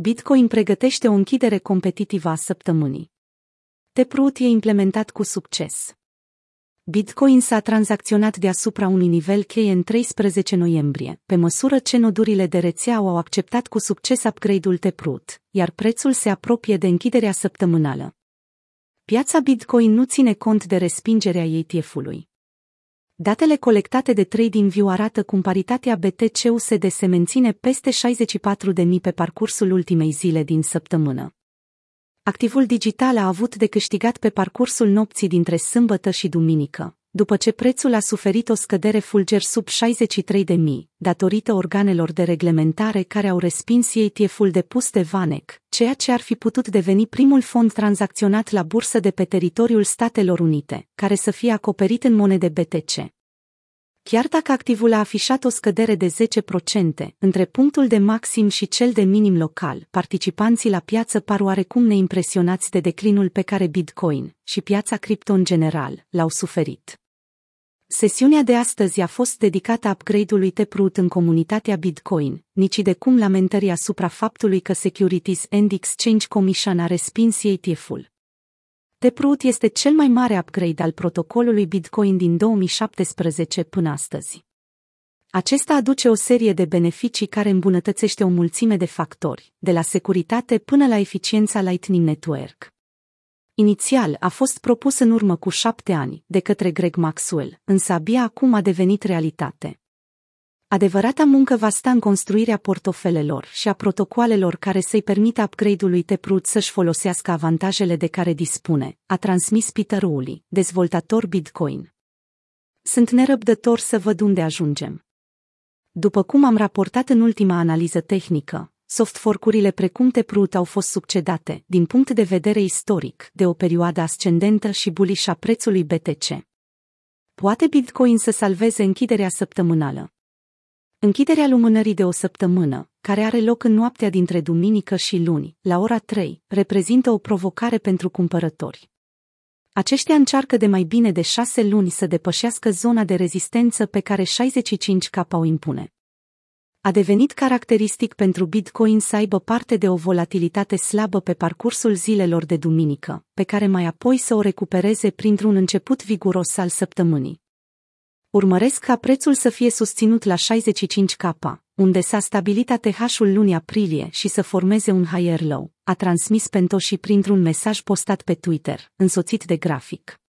Bitcoin pregătește o închidere competitivă a săptămânii. Taproot e implementat cu succes. Bitcoin s-a tranzacționat deasupra unui nivel cheie în 13 noiembrie, pe măsură ce nodurile de rețea au acceptat cu succes upgrade-ul Taproot, iar prețul se apropie de închiderea săptămânală. Piața Bitcoin nu ține cont de respingerea ETF-ului. Datele colectate de TradingView arată cum paritatea BTC-USD se menține peste 64.000 pe parcursul ultimei zile din săptămână. Activul digital a avut de câștigat pe parcursul nopții dintre sâmbătă și duminică, după ce prețul a suferit o scădere fulger sub 63.000, datorită organelor de reglementare care au respins ETF-ul depus de Vanek, ceea ce ar fi putut deveni primul fond tranzacționat la bursă de pe teritoriul Statelor Unite, care să fie acoperit în monede BTC. Chiar dacă activul a afișat o scădere de 10% între punctul de maxim și cel de minim local, participanții la piață par oarecum neimpresionați de declinul pe care Bitcoin și piața cripto în general l-au suferit. Sesiunea de astăzi a fost dedicată upgrade-ului Taproot în comunitatea Bitcoin, nici de cum lamentării asupra faptului că Securities and Exchange Commission a respins ETF-ul. Taproot este cel mai mare upgrade al protocolului Bitcoin din 2017 până astăzi. Acesta aduce o serie de beneficii care îmbunătățește o mulțime de factori, de la securitate până la eficiența Lightning Network. Inițial a fost propus în urmă cu șapte ani de către Greg Maxwell, însă abia acum a devenit realitate. Adevărata muncă va sta în construirea portofelelor și a protocoalelor care să-i permită upgrade-ului Taproot să-și folosească avantajele de care dispune, a transmis Peter Uli, dezvoltator Bitcoin. Sunt nerăbdător să văd unde ajungem. După cum am raportat în ultima analiză tehnică, soft forcurile precum Taproot au fost succedate, din punct de vedere istoric, de o perioadă ascendentă și bullish a prețului BTC. Poate Bitcoin să salveze închiderea săptămânală. Închiderea lumânării de o săptămână, care are loc în noaptea dintre duminică și luni, la ora 3, reprezintă o provocare pentru cumpărători. Aceștia încearcă de mai bine de șase luni să depășească zona de rezistență pe care 65K o impune. A devenit caracteristic pentru Bitcoin să aibă parte de o volatilitate slabă pe parcursul zilelor de duminică, pe care mai apoi să o recupereze printr-un început viguros al săptămânii. Urmăresc ca prețul să fie susținut la 65K, unde s-a stabilit ATH-ul lunii aprilie și să formeze un higher low, a transmis Pentoshi printr-un mesaj postat pe Twitter, însoțit de grafic.